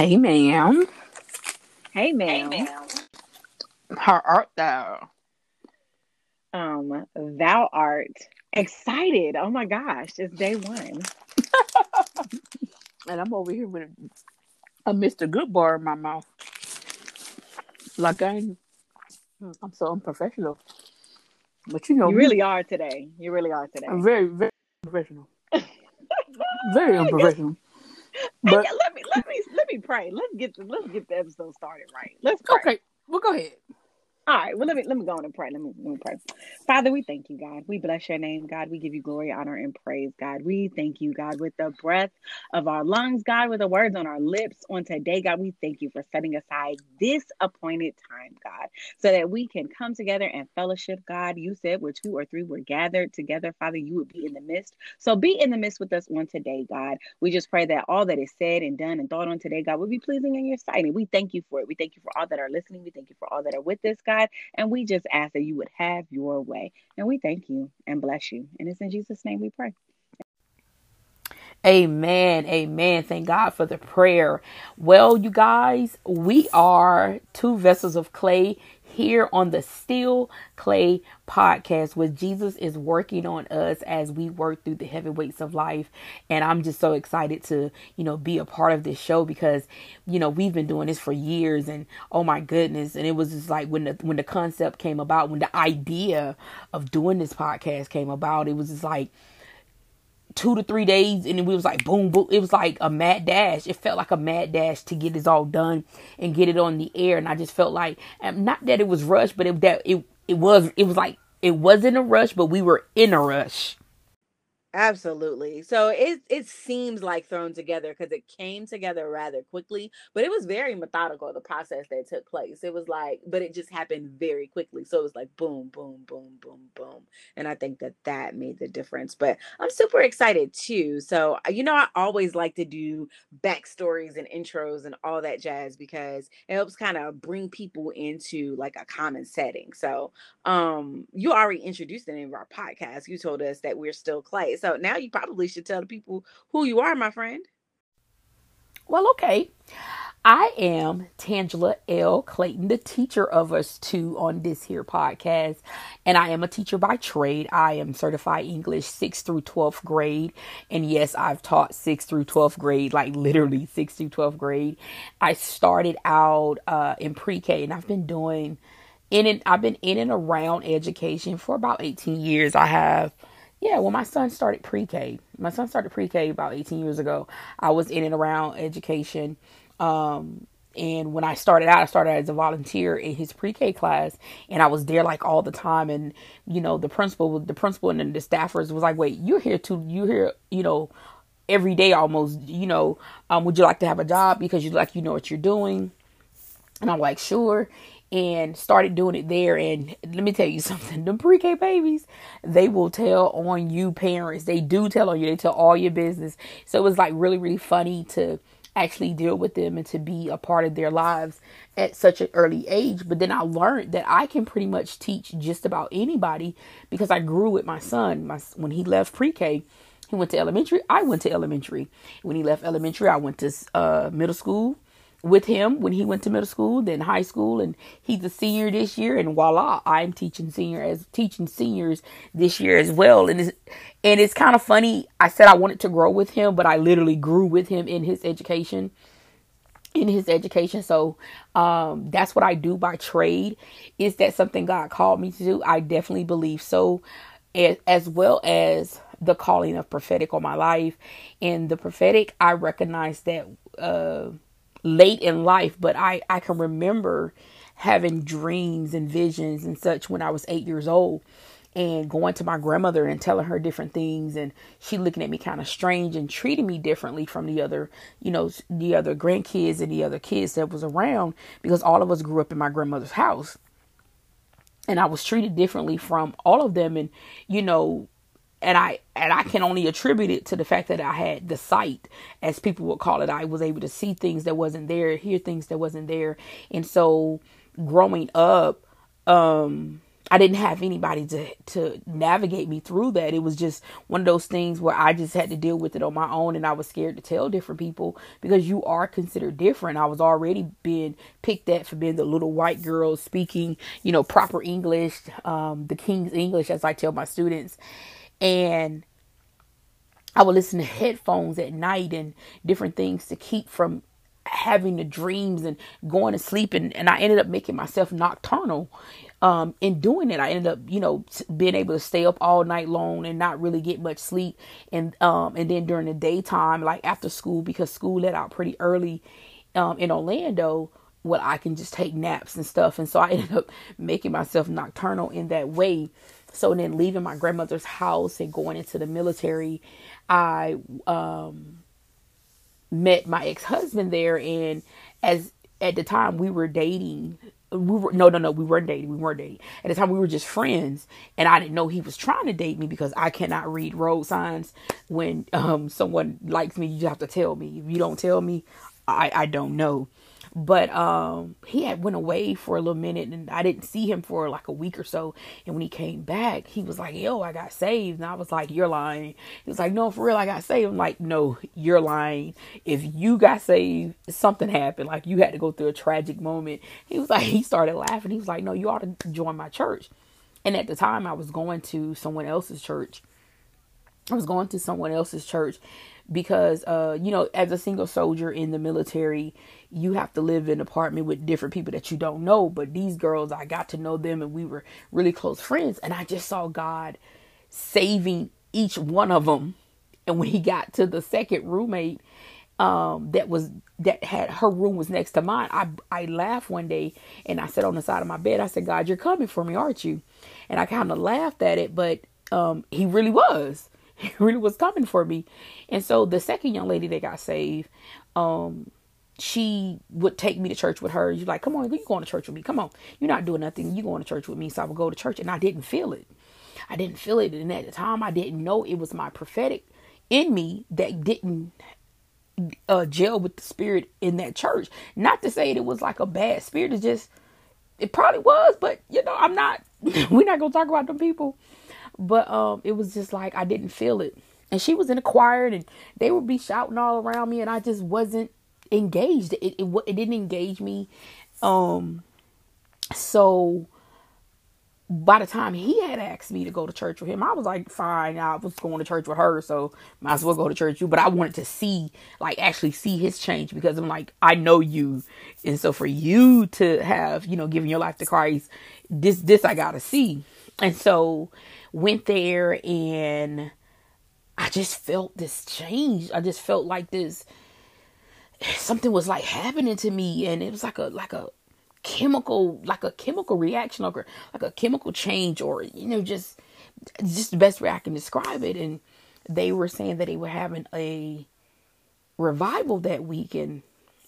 Hey, ma'am. Hey, ma'am. How art thou? Um, thou art excited. Oh my gosh, it's day one. And I'm over here with a, a Mr. Goodbar in my mouth. Like I'm, I'm so unprofessional. But you know, You me, really are today. You really are today. I'm very, very professional. very unprofessional. But yeah, let me pray. Let's get the let's get the episode started right. Let's pray. okay, well, go ahead. All right. Well, let me let me go on and pray. Let me let me pray. Father, we thank you, God. We bless your name, God. We give you glory, honor, and praise, God. We thank you, God, with the breath of our lungs, God, with the words on our lips on today, God. We thank you for setting aside this appointed time, God, so that we can come together and fellowship, God. You said where two or three were gathered together, Father, you would be in the midst. So be in the midst with us on today, God. We just pray that all that is said and done and thought on today, God, will be pleasing in your sight. And we thank you for it. We thank you for all that are listening. We thank you for all that are with us, God. And we just ask that you would have your way. And we thank you and bless you. And it's in Jesus' name we pray. Amen. Amen. Thank God for the prayer. Well, you guys, we are two vessels of clay here on the Still Clay podcast where Jesus is working on us as we work through the heavy weights of life. And I'm just so excited to, you know, be a part of this show because, you know, we've been doing this for years and oh my goodness. And it was just like when the when the concept came about, when the idea of doing this podcast came about, it was just like two to three days and we was like boom boom. It was like a mad dash. It felt like a mad dash to get this all done and get it on the air. And i just felt like um, not that it was rushed but it that it it was it was like it wasn't a rush but we were in a rush Absolutely. So it it seems like thrown together because it came together rather quickly, but it was very methodical the process that took place. It was like, but it just happened very quickly. So it was like boom, boom, boom, boom, boom, and I think that that made the difference. But I'm super excited too. So uh, you know, I always like to do backstories and intros and all that jazz because it helps kind of bring people into like a common setting. So um, you already introduced the name of our podcast. You told us that we're still clay. So now you probably should tell the people who you are, my friend. well okay i am tangela l clayton the teacher of us two on this here podcast and i am a teacher by trade i am certified english 6th through 12th grade and yes i've taught 6th through 12th grade like literally 6th through 12th grade i started out uh, in pre-k and i've been doing in and I've been in and around education for about 18 years. I have yeah, well my son started pre-K. My son started pre-K about 18 years ago. I was in and around education. Um and when I started out, I started as a volunteer in his pre-K class, and I was there like all the time. And you know, the principal, the principal, and the staffers was like, "Wait, you're here to, you're here, you know, every day almost. You know, um, would you like to have a job because you like, you know what you're doing?" And I'm like, sure. And started doing it there. And let me tell you something, them pre-K babies, they will tell on you parents. They do tell on you. They tell all your business. So it was like really, really funny to actually deal with them and to be a part of their lives at such an early age. But then I learned that I can pretty much teach just about anybody because I grew with my son. My when he left pre-K, he went to elementary. I went to elementary. When he left elementary, I went to uh, middle school with him when he went to middle school, then high school, and he's a senior this year. And voila, I'm teaching senior as teaching seniors this year as well. And it's and it's kind of funny. I said I wanted to grow with him, but I literally grew with him in his education. In his education, so um, that's what I do by trade. Is that something God called me to do? I definitely believe so, as, as well as the calling of prophetic on my life. And the prophetic, I recognize that. Uh, late in life, but I, I can remember having dreams and visions and such when I was eight years old and going to my grandmother and telling her different things and she looking at me kind of strange and treating me differently from the other you know the other grandkids and the other kids that was around because all of us grew up in my grandmother's house. And I was treated differently from all of them and you know and I and I can only attribute it to the fact that I had the sight, as people would call it. I was able to see things that wasn't there, hear things that wasn't there, and so growing up, um, I didn't have anybody to to navigate me through that. It was just one of those things where I just had to deal with it on my own and I was scared to tell different people because you are considered different. I was already being picked at for being the little white girl speaking, you know, proper English, um, the King's English as I tell my students. And I would listen to headphones at night and different things to keep from having the dreams and going to sleep and, and I ended up making myself nocturnal um, in doing it, I ended up, you know, being able to stay up all night long and not really get much sleep. And um, and then during the daytime, like after school, because school let out pretty early um, in Orlando, well, I can just take naps and stuff. And so I ended up making myself nocturnal in that way. So then leaving my grandmother's house and going into the military, I um, met my ex husband there, and as at the time we were dating we were no no no we weren't dating we weren't dating. At the time we were just friends and i didn't know he was trying to date me because i cannot read road signs when um someone likes me. You have to tell me. If you don't tell me i i don't know but um, he had went away for a little minute, and I didn't see him for like a week or so. And when he came back, he was like, "Yo, I got saved." And I was like, "You're lying." He was like, "No, for real, I got saved." I'm like, "No, you're lying. If you got saved, something happened. Like you had to go through a tragic moment." He was like, he started laughing. He was like, "No, you ought to join my church." And at the time, I was going to someone else's church. I was going to someone else's church because uh you know as a single soldier in the military you have to live in an apartment with different people that you don't know. But these girls I got to know them and we were really close friends. And I just saw God saving each one of them and when he got to the second roommate um that was that had her room was next to mine I I laughed one day and I sat on the side of my bed. I said God you're coming for me aren't you? And I kind of laughed at it but um he really was he really was coming for me. And so the second young lady that got saved, um, she would take me to church with her. She's like, come on, you going to church with me? Come on. You're not doing nothing. You going to church with me. So I would go to church and I didn't feel it. I didn't feel it. And at the time I didn't know it was my prophetic in me that didn't uh, gel with the spirit in that church. Not to say it was like a bad spirit. It's just, it probably was, but you know, I'm not, we're not going to talk about them people. But um, it was just like I didn't feel it. And she was in a choir, and they would be shouting all around me, and I just wasn't engaged. It it, it didn't engage me. Um, so by the time he had asked me to go to church with him, I was like, fine, I was going to church with her, so might as well go to church you. But I wanted to see, like, actually see his change because I'm like, I know you. And so for you to have, you know, given your life to Christ, this, this I gotta see. And so went there and I just felt this change. I just felt like this something was like happening to me and it was like a like a chemical like a chemical reaction or like a chemical change or you know just just the best way I can describe it and they were saying that they were having a revival that week and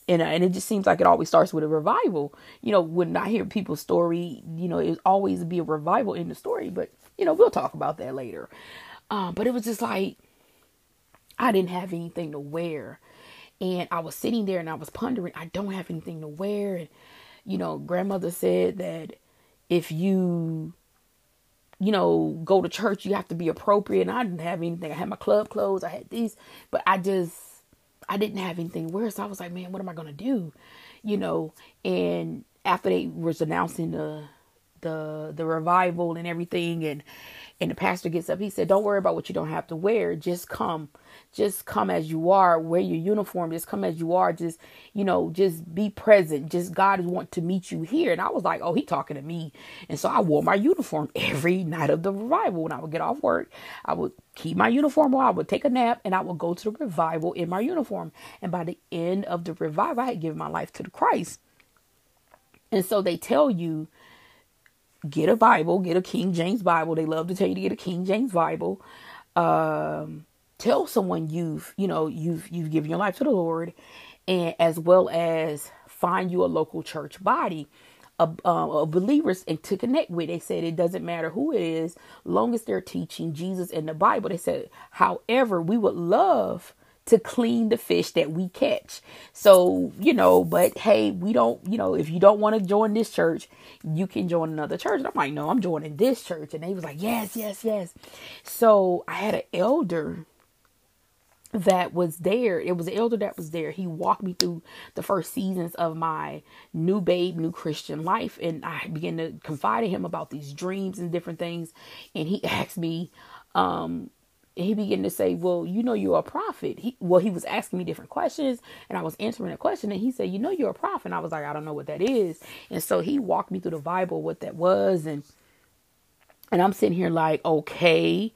and, and it just seems like it always starts with a revival. You know, when I hear people's story, you know, it always be a revival in the story, but you know, we'll talk about that later. Uh, but it was just like I didn't have anything to wear. And I was sitting there and I was pondering, I don't have anything to wear. And, you know, grandmother said that if you, you know, go to church, you have to be appropriate. And I didn't have anything. I had my club clothes, I had these, but I just, I didn't have anything to wear. So I was like, man, what am I going to do? You know, and after they was announcing the, the the revival and everything and and the pastor gets up he said don't worry about what you don't have to wear. Just come. Just come as you are. Wear your uniform. Just come as you are. Just you know just be present. Just god want to meet you here. And i was like oh he talking to me. And so i wore my uniform every night of the revival. When i would get off work i would keep my uniform on. I would take a nap and i would go to the revival in my uniform. And by the end of the revival i had given my life to the christ. And so they tell you get a Bible, get a King James Bible. They love to tell you to get a King James Bible. Um, tell someone you've, you know, you've you've given your life to the Lord, and as well as find you a local church body. Of, uh, believers and to connect with. They said it doesn't matter who it is, long as they're teaching Jesus in the Bible. They said, however, we would love to clean the fish that we catch. So, you know, but hey, we don't, you know, if you don't want to join this church, you can join another church. And I'm like, no, I'm joining this church. And they was like, yes, yes, yes. So I had an elder that was there. It was an elder that was there. He walked me through the first seasons of my new babe, new Christian life. And I began to confide in him about these dreams and different things. And he asked me, um, he began to say, Well, you know, you're a prophet. He, well, he was asking me different questions and I was answering a question. And he said, You know, you're a prophet. And I was like, I don't know what that is. And so he walked me through the Bible, what that was. And, and I'm sitting here like, okay.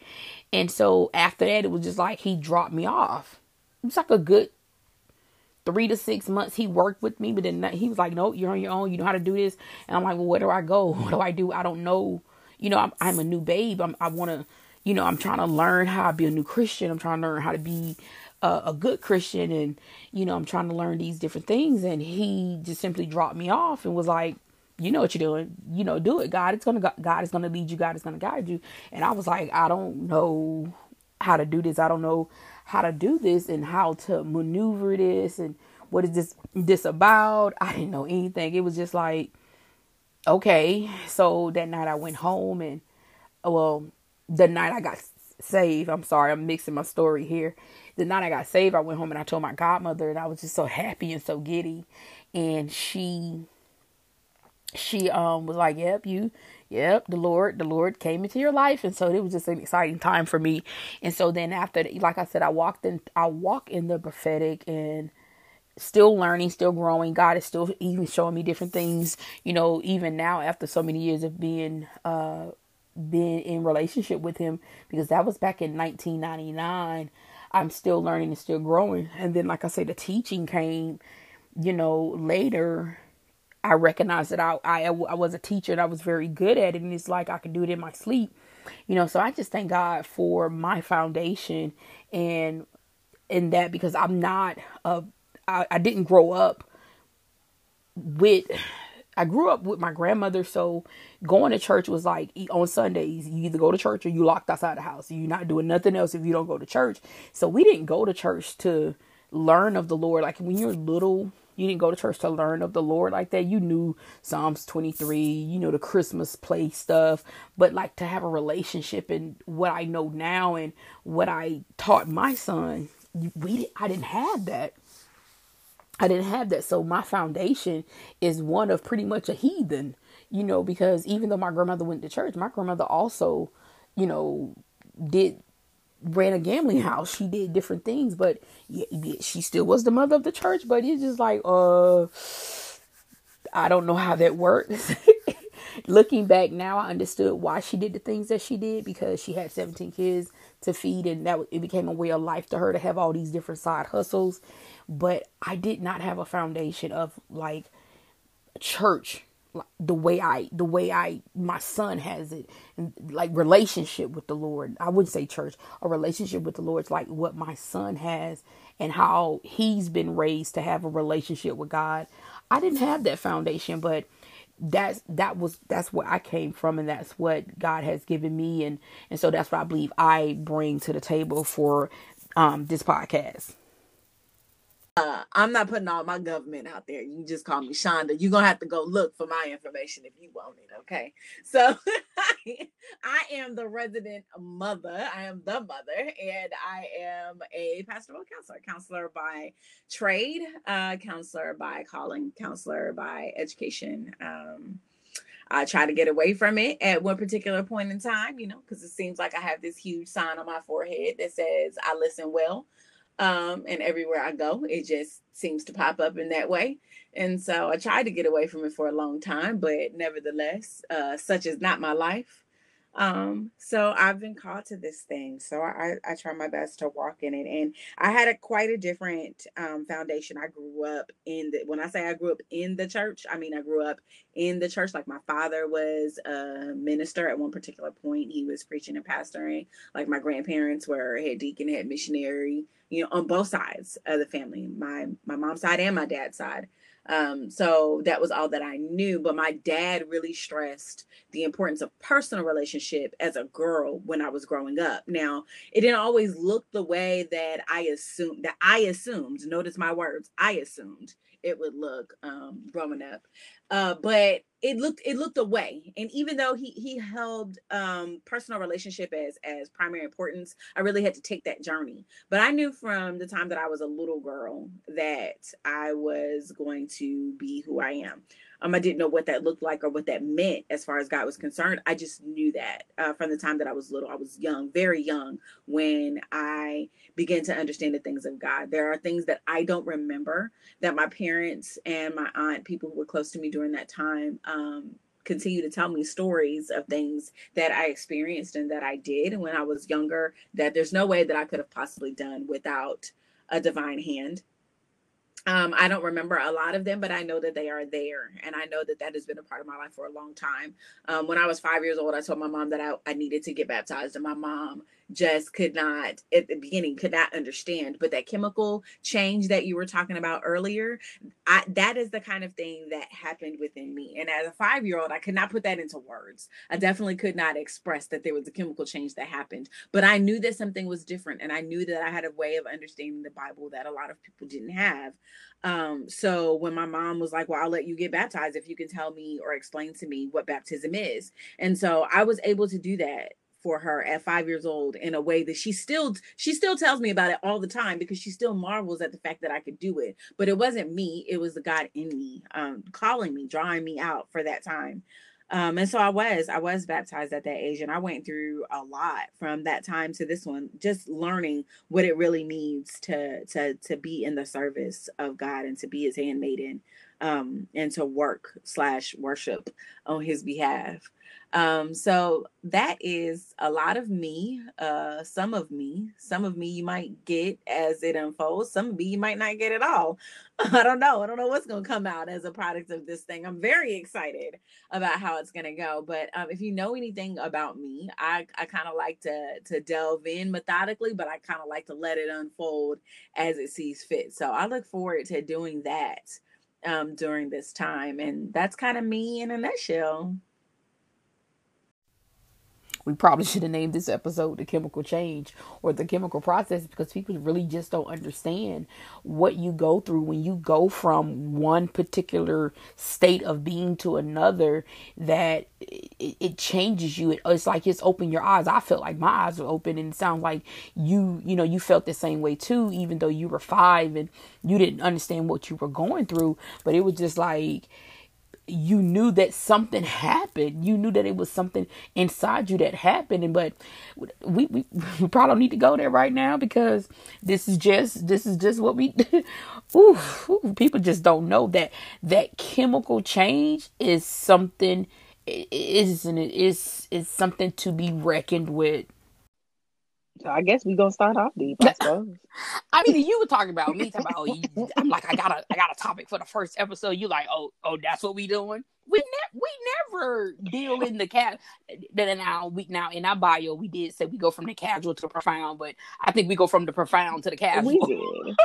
And so after that, it was just like he dropped me off. It's like a good three to six months he worked with me, but then he was like, "No, you're on your own. You know how to do this." And I'm like, "Well, where do I go? What do I do? I don't know. You know, I'm, I'm a new babe. I'm, I want to, you know, I'm trying to learn how to be a new Christian. I'm trying to learn how to be a, a good Christian, and you know, I'm trying to learn these different things." And he just simply dropped me off and was like, you know what you're doing. You know, do it. God is gonna God is gonna lead you. God is gonna guide you. And I was like, I don't know how to do this. I don't know how to do this and how to maneuver this and what is this this about. I didn't know anything. It was just like, okay. So that night I went home and well, the night I got saved. I'm sorry, I'm mixing my story here. The night I got saved, I went home and I told my godmother, and I was just so happy and so giddy. And she she um was like, "Yep, you, yep, the Lord, the Lord came into your life," and so it was just an exciting time for me. And so then after, like I said, I walked in, I walk in the prophetic and still learning, still growing. God is still even showing me different things. You know, even now after so many years of being uh being in relationship with Him, because that was back in 1999. I'm still learning and still growing. And then, like I say, the teaching came, you know, later I recognized that I, I, I was a teacher and I was very good at it. And it's like I could do it in my sleep, you know. So I just thank God for my foundation and in that because I'm not a, I, I didn't grow up with, I grew up with my grandmother. So going to church was like on Sundays, you either go to church or you locked outside the house. You're not doing nothing else if you don't go to church. So we didn't go to church to learn of the Lord. Like when you're little, you didn't go to church to learn of the Lord like that. You knew Psalms 23, you know, the Christmas play stuff, but like to have a relationship and what I know now and what I taught my son, we I didn't have that. I didn't have that. So my foundation is one of pretty much a heathen, you know, because even though my grandmother went to church, my grandmother also, you know, did ran a gambling house. She did different things, but she still was the mother of the church. But it's just like, uh, I don't know how that works. Looking back now, I understood why she did the things that she did because she had 17 kids to feed, and that it became a way of life to her to have all these different side hustles. But I did not have a foundation of like church the way I the way I my son has it like relationship with the Lord. I wouldn't say church, a relationship with the Lord is like what my son has and how he's been raised to have a relationship with God. I didn't have that foundation, but that's that was that's where I came from and that's what God has given me and and so that's what I believe I bring to the table for um this podcast. Uh, I'm not putting all my government out there. You just call me Shonda. You're gonna have to go look for my information if you want it. Okay. So I am the resident mother. I am the mother, and I am a pastoral counselor, counselor by trade, uh, counselor by calling, counselor by education. Um, I try to get away from it at one particular point in time, you know, because it seems like I have this huge sign on my forehead that says I listen well um, and everywhere I go, it just seems to pop up in that way. And so I tried to get away from it for a long time, but nevertheless, uh, such is not my life. Um, so I've been called to this thing. So I, I try my best to walk in it. And I had a quite a different um, foundation. I grew up in the, when I say I grew up in the church, I mean, I grew up in the church. Like my father was a minister at one particular point. He was preaching and pastoring. Like my grandparents were head deacon, head missionary, you know, on both sides of the family, my my mom's side and my dad's side. Um, so that was all that I knew. But my dad really stressed the importance of personal relationship as a girl when I was growing up. Now, it didn't always look the way that I assumed that I assumed, notice my words, I assumed it would look um, growing up. Uh, but it looked it looked away and even though he he held um personal relationship as as primary importance i really had to take that journey. But i knew from the time that i was a little girl that i was going to be who i am um, I didn't know what that looked like or what that meant as far as God was concerned. I just knew that uh, from the time that I was little. I was young, very young, when I began to understand the things of God. There are things that I don't remember that my parents and my aunt, people who were close to me during that time, um, continue to tell me stories of things that I experienced and that I did when I was younger that there's no way that I could have possibly done without a divine hand um, I don't remember a lot of them, but I know that they are there. And I know that that has been a part of my life for a long time. Um, when I was five years old, I told my mom that I, I needed to get baptized. And my mom just could not at the beginning could not understand. But that chemical change that you were talking about earlier I, that is the kind of thing that happened within me. And as a five year old i could not put that into words. I definitely could not express that there was a chemical change that happened. But i knew that something was different and i knew that i had a way of understanding the bible that a lot of people didn't have. Um, so when my mom was like well i'll let you get baptized if you can tell me or explain to me what baptism is. And so i was able to do that for her at five years old in a way that she still she still tells me about it all the time because she still marvels at the fact that I could do it. But it wasn't me; it was the God in me, um, calling me, drawing me out for that time. Um, and so I was, I was baptized at that age, and I went through a lot from that time to this one, just learning what it really means to to to be in the service of God and to be His handmaiden, um, and to work slash worship on His behalf. Um, so that is a lot of me, uh, some of me, some of me you might get as it unfolds, some of me you might not get at all. I don't know. I don't know what's going to come out as a product of this thing. I'm very excited about how it's going to go. But um, if you know anything about me, I, I kind of like to to delve in methodically, but I kind of like to let it unfold as it sees fit. So I look forward to doing that um, during this time, and that's kind of me in a nutshell we probably should have named this episode the chemical change or the chemical process because people really just don't understand what you go through when you go from one particular state of being to another that it, it changes you. It, it's like it's opened your eyes. I felt like my eyes were open and it sounds like you you know you felt the same way too even though you were five and you didn't understand what you were going through. But it was just like you knew that something happened. You knew that it was something inside you that happened. And but we, we we probably don't need to go there right now because this is just this is just what we ooh, ooh, people just don't know that that chemical change is something isn't it is is something to be reckoned with. I guess we're gonna start off deep, I suppose. I mean, you were talking about me, talking about. Oh, you, I'm like, I got a, I got a topic for the first episode. You like, oh, oh, that's what we doing. We ne- we never deal in the cat. Then now we now in our bio we did say we go from the casual to the profound, but I think we go from the profound to the casual. We did.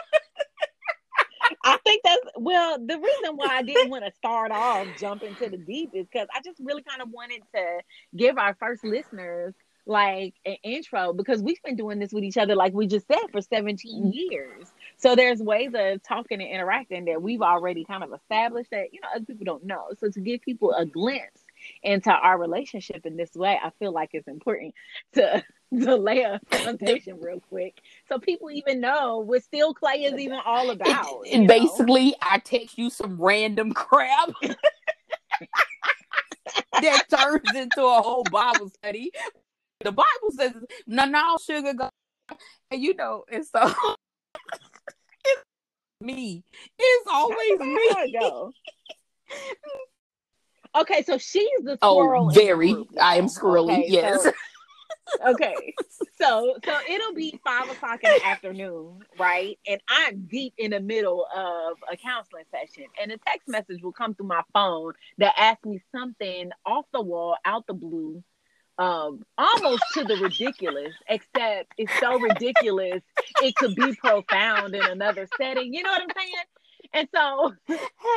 I think that's well. The reason why I didn't want to start off jumping to the deep is because I just really kind of wanted to give our first listeners like an intro because we've been doing this with each other, like we just said, for 17 mm-hmm. years. So there's ways of talking and interacting that we've already kind of established that, you know, other people don't know. So to give people a glimpse into our relationship in this way, I feel like it's important to to lay a foundation real quick so people even know what still clay is even all about. And basically, know? I text you some random crap. that turns into a whole Bible study the Bible says, "No, no sugar go," and you know, and so it's me. It's always me. Go. okay, so she's the oh, squirrel. Oh, very. I am squirrely. Okay, yes. So, okay, so so it'll be five o'clock in the afternoon, right? And I'm deep in the middle of a counseling session, and a text message will come through my phone that asks me something off the wall, out the blue um, almost to the ridiculous, except it's so ridiculous it could be profound in another setting. You know what I'm saying? And so,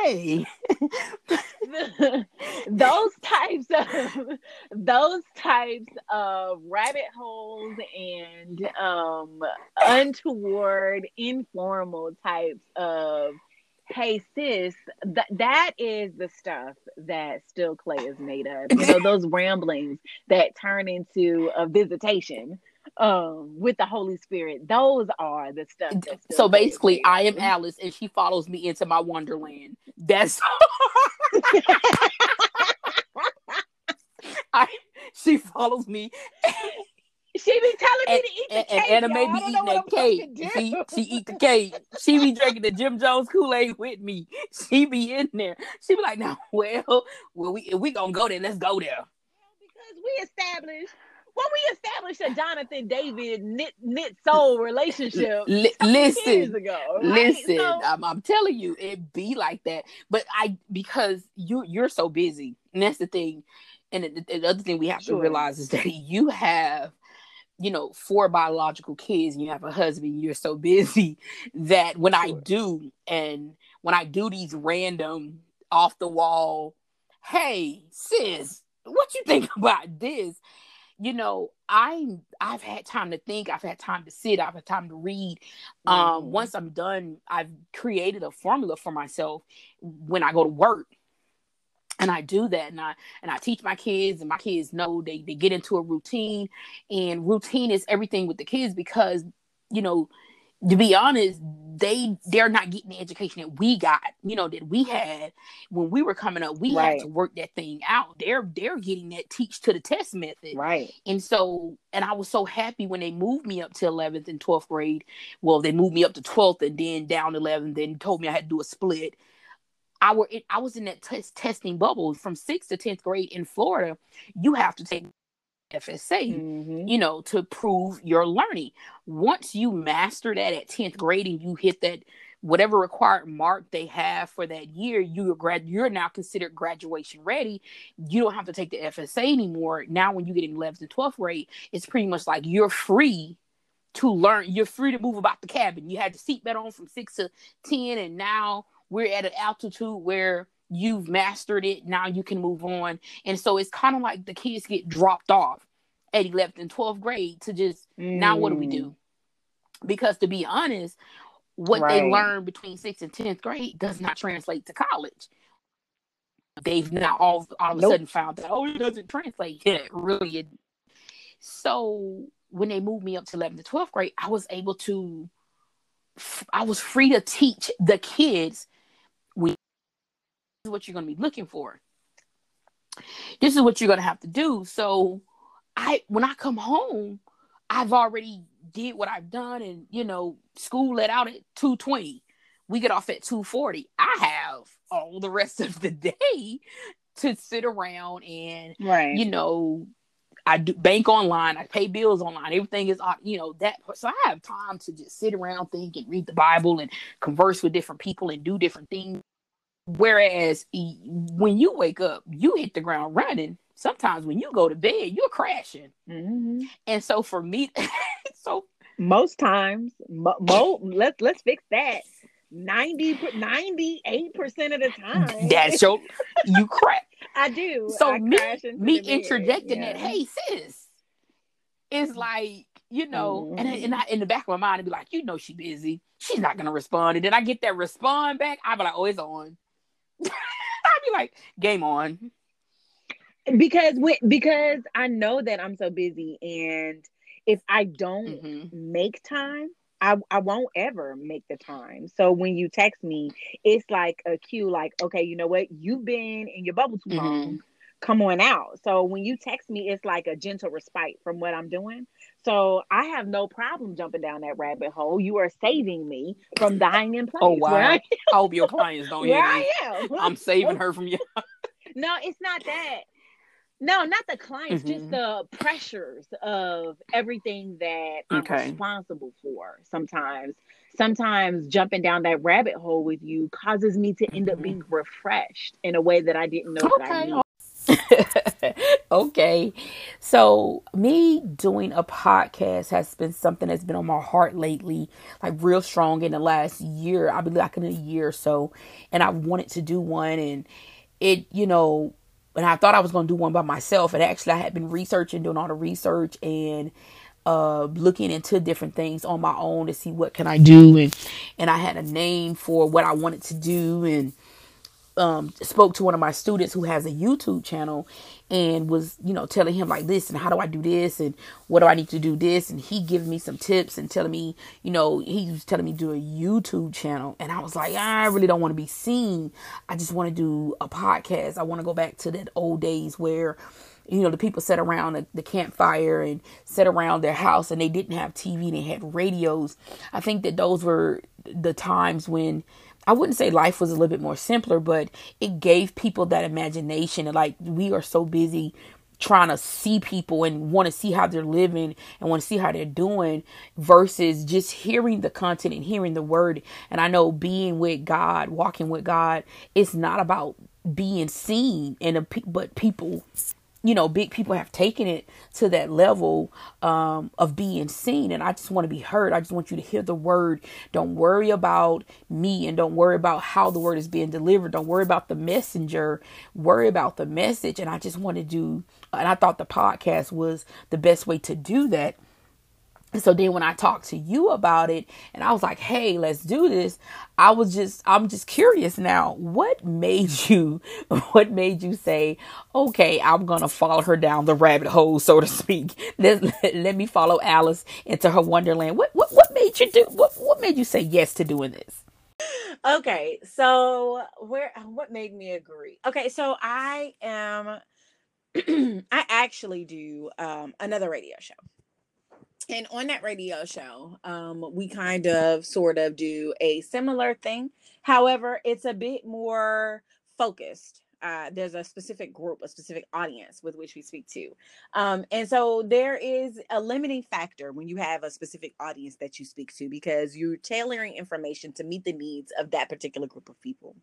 hey, those types of those types of rabbit holes and um, untoward, informal types of hey sis th- that is the stuff that still clay is made of you know those ramblings that turn into a visitation um with the holy spirit. Those are the stuff so basically i am alice and she follows me into my wonderland. That's I, she follows me she be telling me to eat the and, cake. And Anna may be eating that cake. She, she eat the cake. She be drinking the Jim Jones Kool Aid with me. She be in there. She be like, "Now, well, well, we we gonna go there. Let's go there." Because we established when we established a Jonathan David knit knit soul relationship. L- listen, ago, right? listen. So, I'm, I'm telling you, it be like that. But I because you you're so busy, and that's the thing. And the, the other thing we have sure. to realize is that you have you know, four biological kids and you have a husband, you're so busy that when sure. I do, and when I do these random off the wall, hey, sis, what you think about this? You know, I'm I've had time to think, I've had time to sit, I've had time to read. Um, mm-hmm. Um, once I'm done, I've created a formula for myself when I go to work and I do that and I and I teach my kids and my kids know they they get into a routine and routine is everything with the kids because you know to be honest they they're not getting the education that we got you know that we had when we were coming up. We right. had to work that thing out. They're they're getting that teach to the test method. Right. And so and I was so happy when they moved me up to 11th and 12th grade. Well they moved me up to 12th and then down 11th then told me I had to do a split I were I was in that test testing bubble from sixth to tenth grade in Florida. You have to take FSA, mm-hmm. you know, to prove your learning. Once you master that at tenth grade and you hit that whatever required mark they have for that year, you are grad you're now considered graduation ready. You don't have to take the FSA anymore. Now when you get in 11th and 12th grade, it's pretty much like you're free to learn. You're free to move about the cabin. You had the seatbelt on from six to ten, and now we're at an altitude where you've mastered it now you can move on and so it's kind of like the kids get dropped off at 11th and 12th grade to just mm. now what do we do mm. because to be honest what right. they learn between 6th and 10th grade does not translate to college they've now all, all of a nope. sudden found that oh it doesn't translate yeah really it, so when they moved me up to 11th to 12th grade i was able to I was free to teach the kids is what you're going to be looking for. This is what you're going to have to do. So I when I come home, I've already did what I've done and you know, school let out at 220. We get off at 240. I have all the rest of the day to sit around and right. you know I do bank online, I pay bills online, everything is you know that so I have time to just sit around think and read the Bible and converse with different people and do different things. Whereas when you wake up, you hit the ground running. Sometimes when you go to bed, you're crashing. Mm-hmm. And so for me, so most times, mo-, mo- let's let's fix that. 90 98 percent of the time that's your you crack i do so I me me interjecting yeah. that hey sis is like you know mm-hmm. and, and I, in the back of my mind i'd be like you know she busy she's not gonna respond and then i get that respond back i'd be like oh it's on like game on because when because i know that i'm so busy and if i don't mm-hmm. make time I, I won't ever make the time. So when you text me, it's like a cue, like, okay, you know what? You've been in your bubble too mm-hmm. Come on out. So when you text me, it's like a gentle respite from what I'm doing. So I have no problem jumping down that rabbit hole. You are saving me from dying in place. Oh wow! I, I hope your clients don't hear I am. I'm saving her from you. no, it's not that. No, not the clients, mm-hmm. just the pressures of everything that I'm responsible for. Sometimes, sometimes jumping down that rabbit hole with you causes me to end up mm-hmm. being refreshed in a way that I didn't know okay. that I needed. okay. So, me doing a podcast has been something that's been on my heart lately, like real strong in the last year. I've been like in a year or so, and I wanted to do one. And it, you know, and I thought I was going to do one by myself. And actually, I had been researching, doing all the research, and uh, looking into different things on my own to see what can I do. And, and I had a name for what I wanted to do. And, um, spoke to one of my students who has a YouTube channel and was, you know, telling him like this and how do I do this and what do I need to do this and he giving me some tips and telling me, you know, he was telling me do a YouTube channel and I was like, I really don't want to be seen. I just want to do a podcast. I want to go back to that old days where you know the people sat around the, the, campfire and sat around their house and they didn't have tv and they had radios i think that those were the times when I wouldn't say life was a little bit more simpler, but it gave people that imagination. Like we are so busy trying to see people and want to see how they're living and want to see how they're doing versus just hearing the content and hearing the word. And I know being with God, walking with God, it's not about being seen and a, but people you know, big people have taken it to that level um, of being seen. And I just want to be heard. I just want you to hear the word. Don't worry about me and don't worry about how the word is being delivered. Don't worry about the messenger. Worry about the message. And I just want to do, and I thought the podcast was the best way to do that so then when I talked to you about it and I was like, "Hey, let's do this." I was just I'm just curious now. What made you what made you say, "Okay, I'm going to follow her down the rabbit hole, so to speak. Let, let, let me follow Alice into her wonderland." What what what made you do what what made you say yes to doing this? Okay, so where what made me agree? Okay, so I am I actually do um another radio show and on that radio show, um, we kind of sort of do a similar thing. However, it's a bit more focused uh, there's a specific group, a specific audience with which we speak to. Um, and so there is a limiting factor when you have a specific audience that you speak to because you're tailoring information to meet the needs of that particular group of people.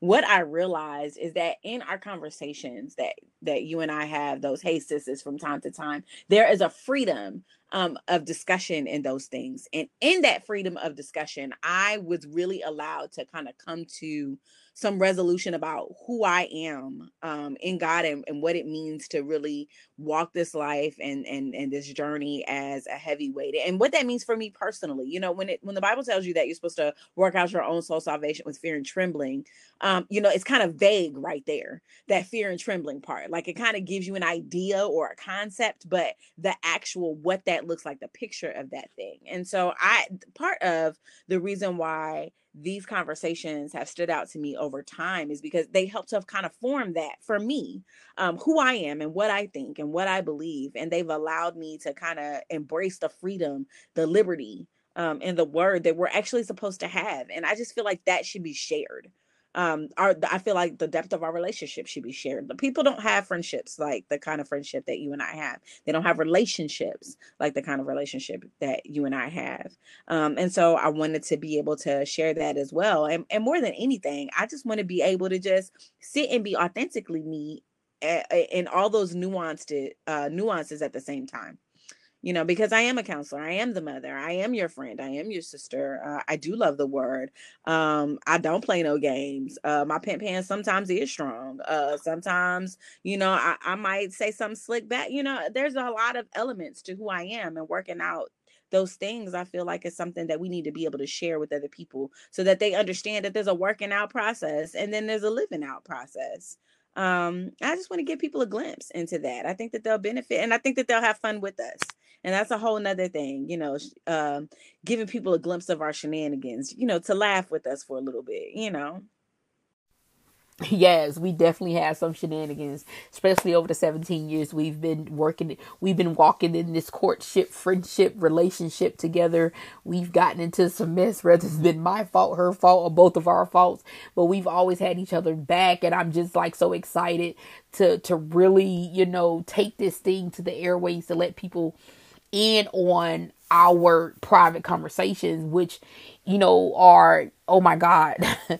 What I realized is that in our conversations that that you and I have, those hey sisters from time to time, there is a freedom um, of discussion in those things. And in that freedom of discussion, I was really allowed to kind of come to some resolution about who I am um, in God and, and what it means to really walk this life and and and this journey as a heavyweight and what that means for me personally. You know, when it when the Bible tells you that you're supposed to work out your own soul salvation with fear and trembling, um, you know, it's kind of vague right there, that fear and trembling part. Like it kind of gives you an idea or a concept, but the actual what that looks like, the picture of that thing. And so I part of the reason why these conversations have stood out to me over time is because they helped to kind of form that for me, um, who I am and what I think and what I believe. And they've allowed me to kind of embrace the freedom, the liberty, um, and the word that we're actually supposed to have. And I just feel like that should be shared um our i feel like the depth of our relationship should be shared. The people don't have friendships like the kind of friendship that you and i have. They don't have relationships like the kind of relationship that you and i have. Um and so i wanted to be able to share that as well. And, and more than anything i just want to be able to just sit and be authentically me in all those nuanced uh nuances at the same time you know, because I am a counselor, I am the mother, I am your friend, I am your sister. Uh, I do love the word. Um, I don't play no games. Uh, my pimp hand sometimes is strong. Uh, sometimes, you know, I, I might say something slick back. You know, there's a lot of elements to who I am and working out those things i feel like it's something that we need to be able to share with other people so that they understand that there's a working out process and then there's a living out process um i just want to give people a glimpse into that i think that they'll benefit and i think that they'll have fun with us and that's a whole nother thing you know um, giving people a glimpse of our shenanigans you know to laugh with us for a little bit you know Yes, we definitely have some shenanigans, especially over the 17 years we've been working, we've been walking in this courtship, friendship, relationship together. We've gotten into some mess, whether it's been my fault, her fault, or both of our faults, but we've always had each other back. And I'm just like so excited to, to really, you know, take this thing to the airways to let people in on our private conversations, which, you know, are, oh my God.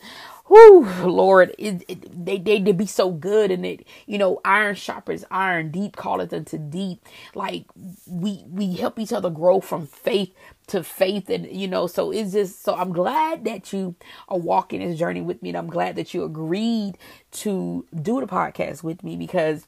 whoo, Lord, it, it, they they to be so good, and it you know iron sharpens iron, deep calleth unto deep. Like we we help each other grow from faith to faith, and you know, so it's just so I'm glad that you are walking this journey with me, and I'm glad that you agreed to do the podcast with me because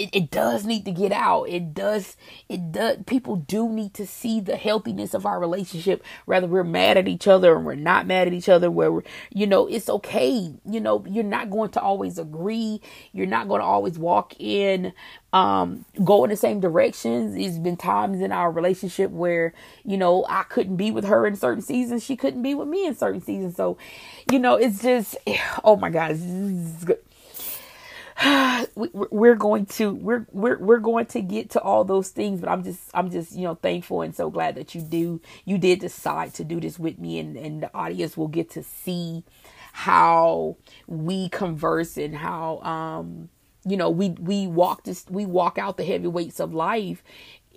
it, it does need to get out. It does, it does, people do need to see the healthiness of our relationship, Rather we're mad at each other and we're not mad at each other, where we're, you know, it's okay. You know, you're not going to always agree. You're not going to always walk in, um, go in the same directions. It's been times in our relationship where, you know, I couldn't be with her in certain seasons. She couldn't be with me in certain seasons. So, you know, it's just, oh my God, we're going to we're we're we're going to get to all those things but i'm just i'm just you know thankful and so glad that you do you did decide to do this with me and and the audience will get to see how we converse and how um you know we we walk this we walk out the heavy weights of life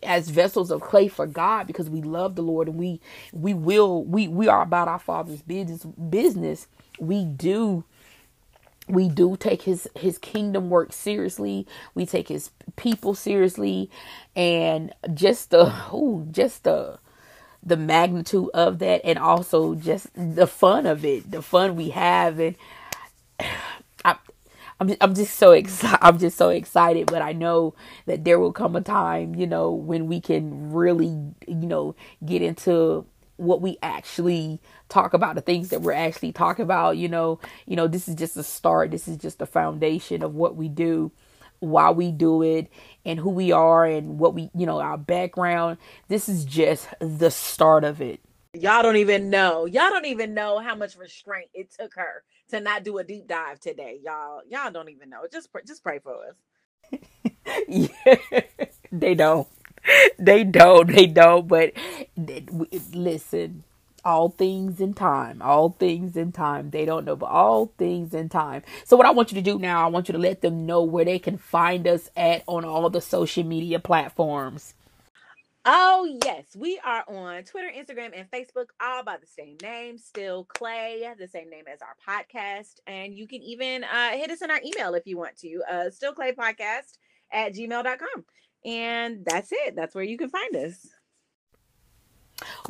as vessels of clay for God because we love the Lord and we we will we we are about our father's business business. We do we do take his his kingdom work seriously. We take his people seriously. And just the ooh, just the the magnitude of that and also just the fun of it the fun we have. And I, I'm, I'm just so excited I'm just so excited but I know that there will come a time you know when we can really you know get into what we actually talk about the things that we're actually talking about you know you know this is just a start this is just the foundation of what we do why we do it and who we are and what we you know our background. This is just the start of it. Y'all don't even know. Y'all don't even know how much restraint it took her to not do a deep dive today y'all. Y'all don't even know. Just just pray for us. Yeah they don't they don't. They don't. But listen, all things in time. All things in time. They don't know, but all things in time. So, what I want you to do now, I want you to let them know where they can find us at on all the social media platforms. Oh, yes. We are on Twitter, Instagram, and Facebook, all by the same name, Still Clay, the same name as our podcast. And you can even uh, hit us in our email if you want to, uh, Podcast at gmail.com. And that's it. That's where you can find us.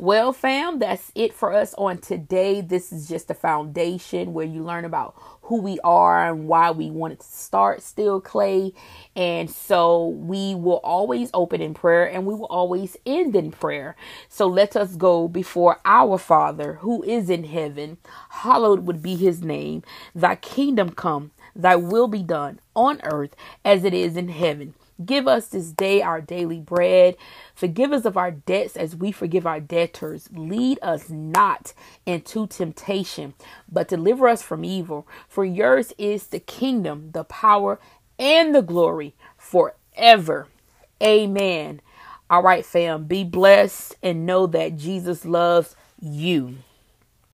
Well, fam, that's it for us on today. This is just a foundation where you learn about who we are and why we wanted to start Still Clay. And so we will always open in prayer and we will always end in prayer. So let us go before our Father who is in heaven. Hallowed would be his name. Thy kingdom come, thy will be done on earth as it is in heaven. Give us this day our daily bread. Forgive us of our debts as we forgive our debtors. Lead us not into temptation, but deliver us from evil. For yours is the kingdom, the power, and the glory forever. Amen. All right, fam. Be blessed and know that Jesus loves you.